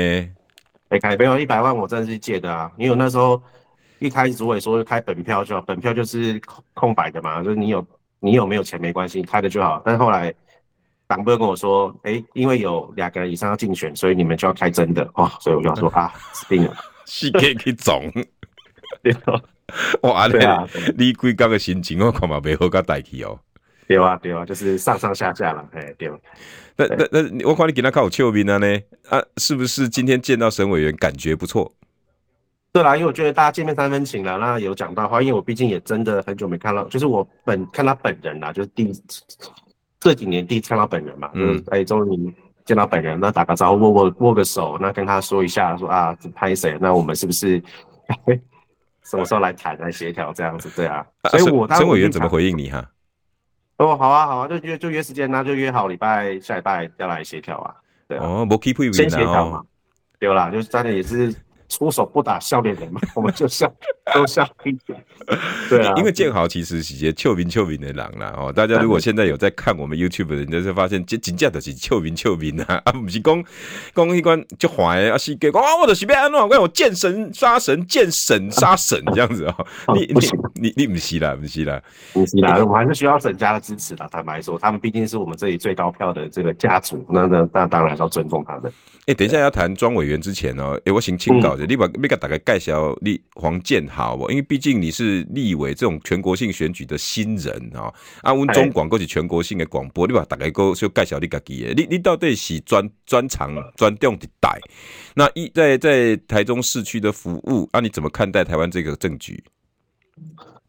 哎，开没有一百万，我真的是借的啊。因为我那时候。一开始主委说开本票就好，本票就是空白的嘛，就是你有你有没有钱没关系，开的就好。但是后来党部又跟我说，哎、欸，因为有两个人以上要竞选，所以你们就要开真的哦。所以我就要说啊，死定了，是可以总。哇，对啊，你规刚的心情我看嘛没好甲代替哦。对啊，对啊，就是上上下下了，哎，对。那那那，我看你给他看我俏面了呢，啊，是不是今天见到沈委员感觉不错？对啦，因为我觉得大家见面三分情了，那有讲到话，因为我毕竟也真的很久没看到，就是我本看他本人啦，就是第一这几年第一次看到本人嘛，嗯、就是哎，终于见到本人，那打个招呼，握握握个手，那跟他说一下，说啊，拍谁？那我们是不是 什么时候来谈来协调这样子？对啊，所以我当沈委员怎么回应你哈？哦，好啊，好啊，就约就约时间，那就约好礼拜下礼拜要来协调啊。对啊，哦，没 keep 先协调嘛，对啦，就是大家也是。出手不打笑脸人嘛，我们就笑都笑一点。对啊，因为建豪其实是些臭名臭名的狼啦哦。大家如果现在有在看我们 YouTube 的人，就会发现这真正的是臭名臭名啊，啊不是讲讲一关就坏啊，是给讲啊，我的随便安怎，我见神杀神，见神杀神这样子哦。你你你你不是啦，不是啦，不是啦，我们还是需要沈家的支持的。坦白说，他们毕竟是我们这里最高票的这个家族，那那那当然要尊重他们。哎，等一下要谈庄委员之前哦，哎，我先请教。你把你给大概介绍你黄建豪不？因为毕竟你是立委这种全国性选举的新人啊。啊，温中广过是全国性的广播，你把大概个就介绍你自己的。你你到底是专专长专重的带？那一在在台中市区的服务，啊，你怎么看待台湾这个政局？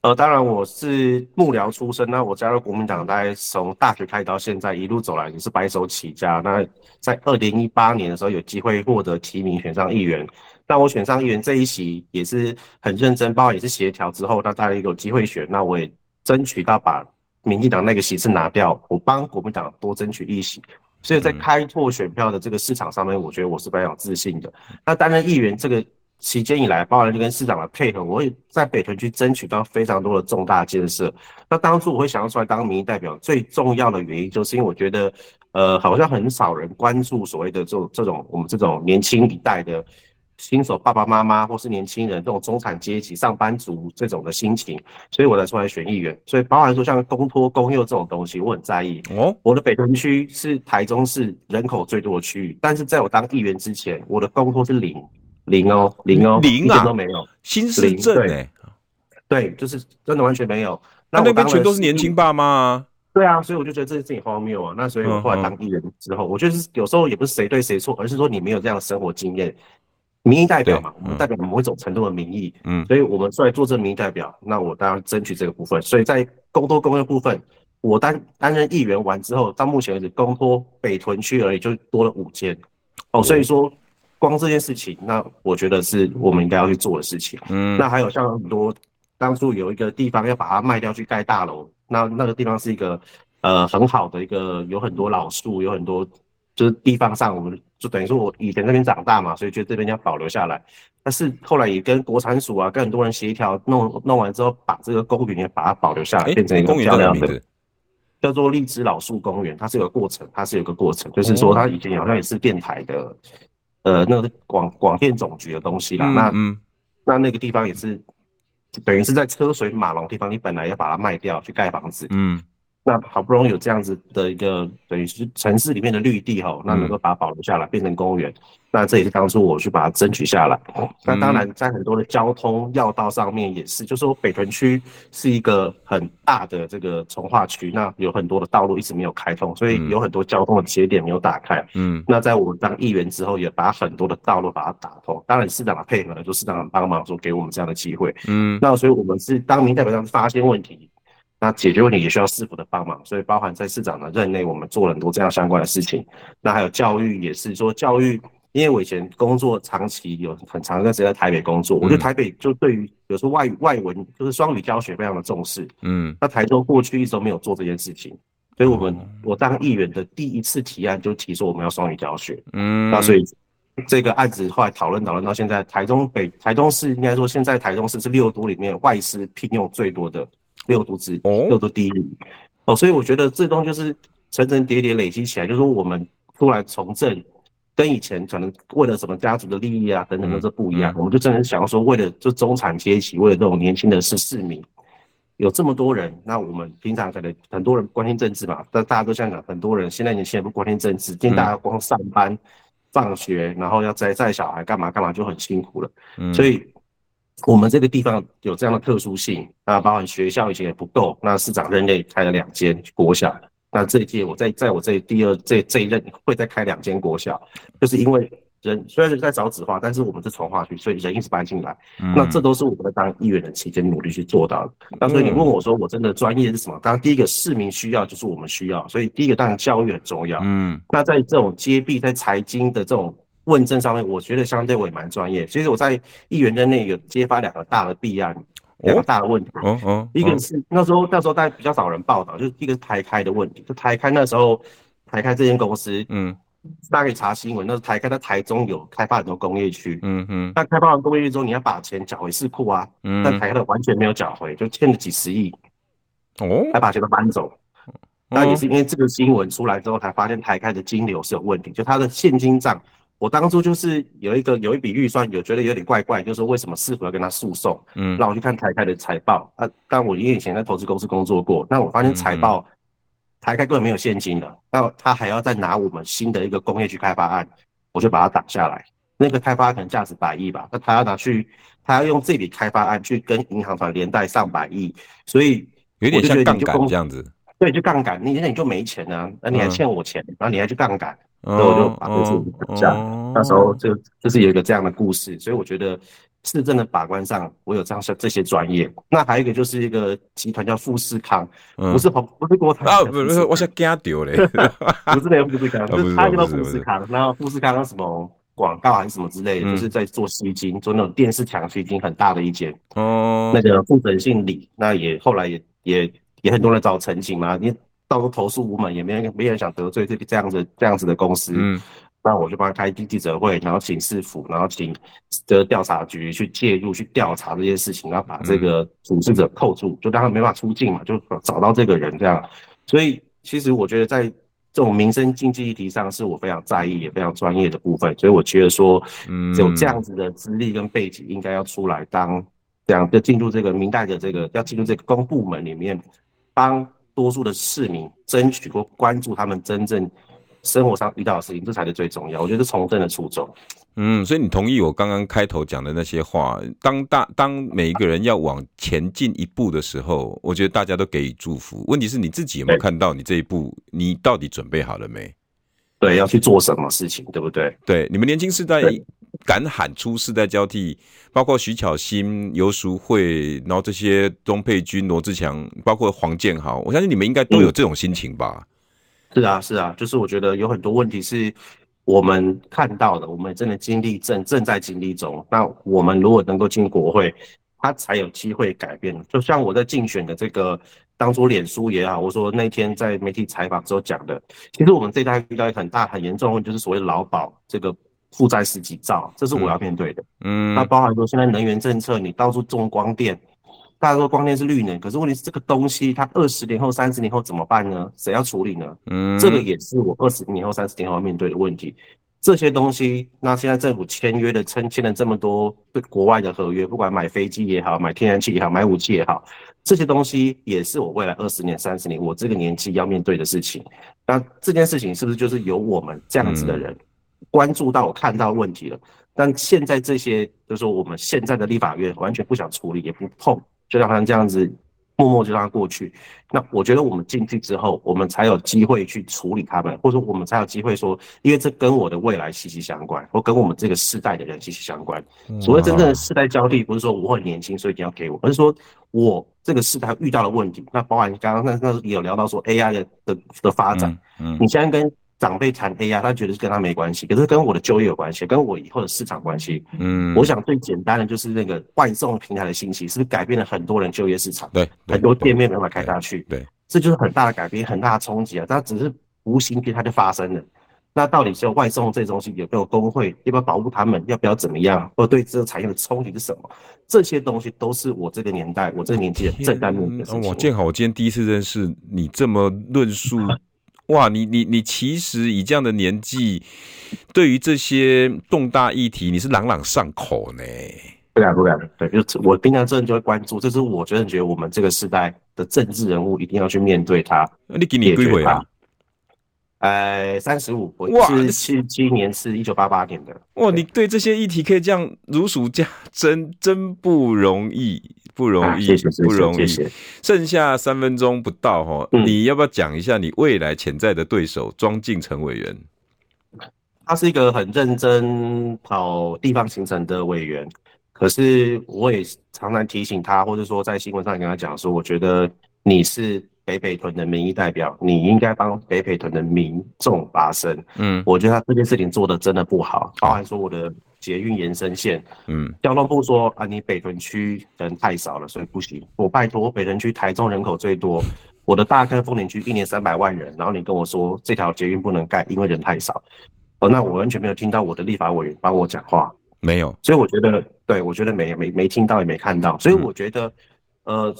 呃，当然我是幕僚出身，那我加入国民党，大概从大学开始到现在一路走来也是白手起家。那在二零一八年的时候有机会获得提名选上议员。那我选上议员这一席也是很认真，包括也是协调之后，那大家有机会选，那我也争取到把民进党那个席次拿掉，我帮国民党多争取一席，所以在开拓选票的这个市场上面，我觉得我是非常有自信的。那担任议员这个期间以来，包含就跟市长的配合，我也在北屯区争取到非常多的重大建设。那当初我会想要出来当民意代表，最重要的原因就是因为我觉得，呃，好像很少人关注所谓的这种这种我们这种年轻一代的。新手爸爸妈妈或是年轻人这种中产阶级上班族这种的心情，所以我才出来选议员。所以包含说像公托公幼这种东西，我很在意。哦，我的北屯区是台中市人口最多的区域，但是在我当议员之前，我的公托是零零哦零哦零啊，都没有。新市镇哎，对，就是真的完全没有。那那边全都是年轻爸妈啊。对啊，所以我就觉得这件事情荒谬啊。那所以我后来当议员之后，我觉得有时候也不是谁对谁错，而是说你没有这样的生活经验。民意代表嘛，我们代表某一种程度的民意，嗯，所以我们出来做这民意代表，那我当然争取这个部分。所以在公托公幼部分，我担担任议员完之后，到目前为止，公托北屯区而已就多了五间，哦，所以说光这件事情，那我觉得是我们应该要去做的事情。嗯，那还有像很多当初有一个地方要把它卖掉去盖大楼，那那个地方是一个呃很好的一个，有很多老树，有很多。就是地方上，我们就等于说，我以前那边长大嘛，所以觉得这边要保留下来。但是后来也跟国产署啊，跟很多人协调，弄弄完之后，把这个公园也把它保留下来，变成一个漂亮的，叫做荔枝老树公园。它是有个过程，它是有个过程，就是说它以前好像也是电台的，呃，那个广广电总局的东西啦。那嗯，那那个地方也是等于是在车水马龙地方，你本来要把它卖掉去盖房子，嗯。那好不容易有这样子的一个等于是城市里面的绿地哈，那能够把它保留下来变成公园，那这也是当初我去把它争取下来。那当然在很多的交通要道上面也是，就是说北屯区是一个很大的这个从化区，那有很多的道路一直没有开通，所以有很多交通的节点没有打开。嗯，那在我当议员之后，也把很多的道路把它打通。当然市长的配合，就市长帮忙说给我们这样的机会。嗯，那所以我们是当民代表上发现问题。那解决问题也需要市府的帮忙，所以包含在市长的任内，我们做了很多这样相关的事情。那还有教育也是说教育，因为我以前工作长期有很长一段时间在台北工作，我觉得台北就对于有时候外语外文就是双语教学非常的重视。嗯，那台中过去一直都没有做这件事情，所以我们我当议员的第一次提案就提出我们要双语教学。嗯，那所以这个案子后来讨论讨论到现在，台中北台中市应该说现在台中市是六都里面外师聘用最多的。六度之六都第一名哦，所以我觉得这东西就是层层叠叠累积起来，就是说我们出来从政，跟以前可能为了什么家族的利益啊等等都是不一样。我们就真的想要说，为了就中产阶级，为了这种年轻的市市民，有这么多人，那我们平常可能很多人关心政治嘛，但大家都这样讲，很多人现在年轻人不关心政治，今天大家光上班、放学，然后要载载小孩干嘛干嘛就很辛苦了。所以我们这个地方有这样的特殊性，那包含学校以前也不够，那市长任内开了两间国小。那这一届我在在我这第二这这一任会再开两间国小，就是因为人虽然是在找子化，但是我们是从化区，所以人一直搬进来。嗯、那这都是我们在当议员的期间努力去做到的。那所以你问我说我真的专业是什么？当然第一个市民需要就是我们需要，所以第一个当然教育很重要。嗯，那在这种接弊在财经的这种问政上面，我觉得相对我也蛮专业。其实我在议员任内有揭发两个大的弊案。两个大的问题，哦哦，一个是那时候那时候大家比较少人报道，就是一个是台开的问题，就台开那时候台开这间公司，嗯，大家可以查新闻，那时候台开在台中有开发很多工业区，嗯嗯，那开发完工业区之后，你要把钱缴回市库啊，嗯，但台开的完全没有缴回，就欠了几十亿，哦，还把钱都搬走，那也是因为这个新闻出来之后，才发现台开的金流是有问题，就它的现金账。我当初就是有一个有一笔预算，有觉得有点怪怪，就是为什么市府要跟他诉讼？嗯，让我去看台开的财报啊。但我因为以前在投资公司工作过，那我发现财报台开根本没有现金的，那他还要再拿我们新的一个工业区开发案，我就把它打下来。那个开发案可能价值百亿吧，那他要拿去，他要用这笔开发案去跟银行团连带上百亿，所以有点像杠杆这样子。对，就杠杆，你现在你就没钱啊，那你还欠我钱，然后你还去杠杆。所以我就把这事情讲下，那时候就就是有一个这样的故事，所以我觉得市政的把关上，我有这样这些专业。那还有一个就是一个集团叫富士康，不是红不是国泰啊，不是，我想惊掉嘞，不是那个富士康，就是他叫富士康，然后富士康什么广告还是什么之类的，就是在做吸金，做那种电视墙吸金很大的一间哦，那个负责姓李，那也后来也也也很多人找陈情嘛，你。到时候投诉无门，也没人没人想得罪这这样子这样子的公司。嗯，那我就帮他开记记者会，然后请市府，然后请这个调查局去介入去调查这件事情，然后把这个主事者扣住，就让他没办法出境嘛，就找到这个人这样。所以其实我觉得在这种民生经济议题上，是我非常在意也非常专业的部分。所以我觉得说，嗯，有这样子的资历跟背景，应该要出来当这样就进入这个明代的这个要进入这个公部门里面帮。多数的市民争取或关注他们真正生活上遇到的事情，这才是最重要。我觉得是从政的初衷。嗯，所以你同意我刚刚开头讲的那些话？当大当每一个人要往前进一步的时候，我觉得大家都给予祝福。问题是你自己有没有看到你这一步，你到底准备好了没？对，要去做什么事情，对不对？对，你们年轻世代。敢喊出世代交替，包括徐巧芯、游淑慧，然后这些钟沛君、罗志强，包括黄建豪，我相信你们应该都有这种心情吧？是啊，是啊，就是我觉得有很多问题是我们看到的，我们真的经历正正在经历中。那我们如果能够进国会，他才有机会改变。就像我在竞选的这个当初脸书也好，我说那天在媒体采访之后讲的，其实我们这一代遇到一个很大很严重的问题，就是所谓劳保这个。负债十几兆，这是我要面对的。嗯，那包含说现在能源政策，你到处种光电，大家说光电是绿能，可是问题是这个东西它二十年后、三十年后怎么办呢？谁要处理呢？嗯，这个也是我二十年后、三十年后要面对的问题。这些东西，那现在政府签约的签签了这么多对国外的合约，不管买飞机也好，买天然气也好，买武器也好，这些东西也是我未来二十年、三十年我这个年纪要面对的事情。那这件事情是不是就是由我们这样子的人？嗯关注到我看到问题了，但现在这些就是说我们现在的立法院完全不想处理，也不碰，就让他这样子默默就让他过去。那我觉得我们进去之后，我们才有机会去处理他们，或者说我们才有机会说，因为这跟我的未来息息相关，或跟我们这个世代的人息息相关。所谓真正的世代交替，不是说我很年轻，所以你要给我，而是说我这个世代遇到的问题。那包含刚刚那那有聊到说 AI 的的的发展，嗯，嗯，你现在跟。长辈谈 AI，他觉得是跟他没关系，可是跟我的就业有关系，跟我以后的市场关系。嗯，我想最简单的就是那个外送平台的兴起，是不是改变了很多人就业市场？对，很多店面没办法开下去。对，对，这就是很大的改变，很大的冲击啊！它只是无形间它就发生了。那到底是外送这东西有没有工会？要不要保护他们？要不要怎么样？或对这个产业的冲击是什么？这些东西都是我这个年代，我这个年纪的正在面对的事情。我建好，我今天第一次认识你这么论述。哇，你你你其实以这样的年纪，对于这些重大议题，你是朗朗上口呢。不敢不敢，对，就我平常真的就会关注，这是我真的觉得我们这个时代的政治人物一定要去面对它。你给你归回啊？呃，三十五，我是七七年，是一九八八年的。哇，你对这些议题可以这样如数家珍，真不容易，不容易，啊、谢谢不容易。谢谢。剩下三分钟不到哈，嗯、你要不要讲一下你未来潜在的对手庄敬成委员？他是一个很认真跑地方行程的委员。可是我也常常提醒他，或者说在新闻上跟他讲说，我觉得你是北北屯的民意代表，你应该帮北北屯的民众发声。嗯，我觉得他这件事情做的真的不好，包含说我的捷运延伸线，嗯，交通部说啊，你北屯区人太少了，所以不行。我拜托，北屯区台中人口最多，我的大坑风林区一年三百万人，然后你跟我说这条捷运不能盖，因为人太少。哦，那我完全没有听到我的立法委员帮我讲话。没有，所以我觉得，对，我觉得没没没听到也没看到，所以我觉得，嗯、呃，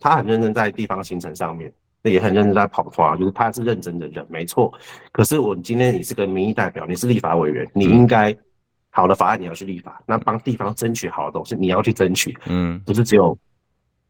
他很认真在地方行程上面，那也很认真在跑团，就是他是认真的人，没错。可是我今天你是个民意代表，你是立法委员，你应该好的法案你要去立法，那帮地方争取好的东西你要去争取，嗯，不是只有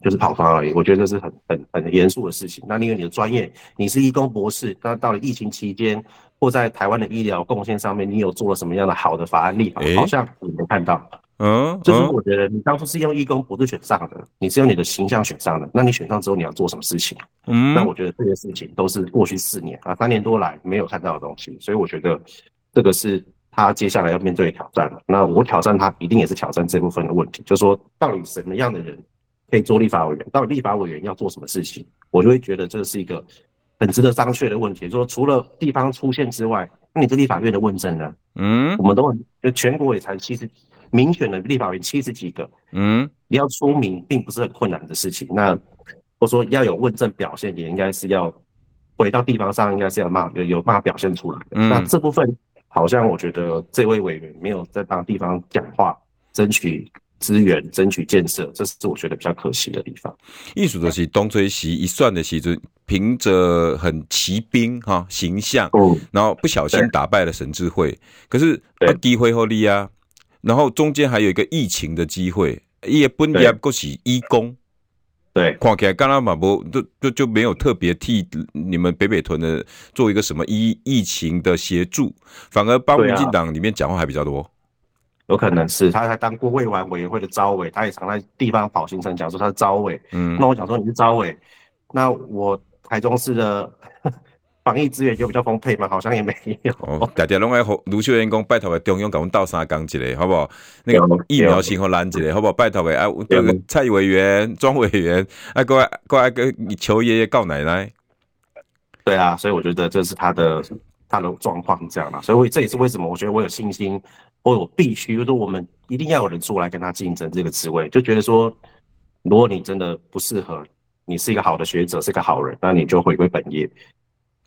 就是跑团而已。我觉得这是很很很严肃的事情。那因为你的专业，你是医工博士，那到了疫情期间。或在台湾的医疗贡献上面，你有做了什么样的好的法案立法？欸、好像你没看到。嗯，就是我觉得你当初是用义工不是选上的，你是用你的形象选上的。那你选上之后你要做什么事情？嗯，那我觉得这些事情都是过去四年啊三年多来没有看到的东西，所以我觉得这个是他接下来要面对的挑战了。那我挑战他，一定也是挑战这部分的问题，就是说到底什么样的人可以做立法委员？到底立法委员要做什么事情？我就会觉得这是一个。很值得商榷的问题，说除了地方出现之外，那你这立法院的问政呢？嗯，我们都很就全国也才七十民选的立法院七十几个，嗯，你要出名并不是很困难的事情。那我说要有问政表现，也应该是要回到地方上，应该是要骂有有办法表现出来的。嗯，那这部分好像我觉得这位委员没有在帮地方讲话，争取。资源争取建设，这是我觉得比较可惜的地方。艺术的是东吹西一算的时候，凭着很骑兵哈形象，嗯，然后不小心打败了神智慧。可是啊，机会后利啊，然后中间还有一个疫情的机会，也本业过是义工，对，看起来刚刚马博就就就没有特别替你们北北屯的做一个什么疫疫情的协助，反而帮民进党里面讲话还比较多。有可能是。他还当过未完委员会的招委，他也常在地方跑行程，讲说他是招委。嗯，那我想说你是招委，那我台中市的防疫资源就比较丰沛嘛，好像也没有。哦，大家拢爱卢秀燕讲拜托个中央，给我们倒三缸一个，好不好？那个疫苗先好拦一个，好不好？拜托个啊，那个蔡委员、庄委员，啊，过来过来跟你求爷爷告奶奶。对啊，所以我觉得这是他的他的状况这样嘛，所以我这也是为什么我觉得我有信心。或我必须，就是我们一定要有人出来跟他竞争这个职位，就觉得说，如果你真的不适合，你是一个好的学者，是个好人，那你就回归本业。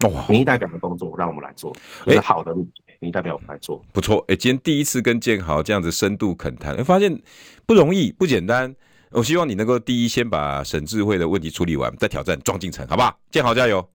哦，民意代表的工作让我们来做，就是好的民意代表我们来做，不错。哎，今天第一次跟建豪这样子深度恳谈，发现不容易，不简单。我希望你能够第一先把沈智慧的问题处理完，再挑战庄敬诚，好不好？建豪加油。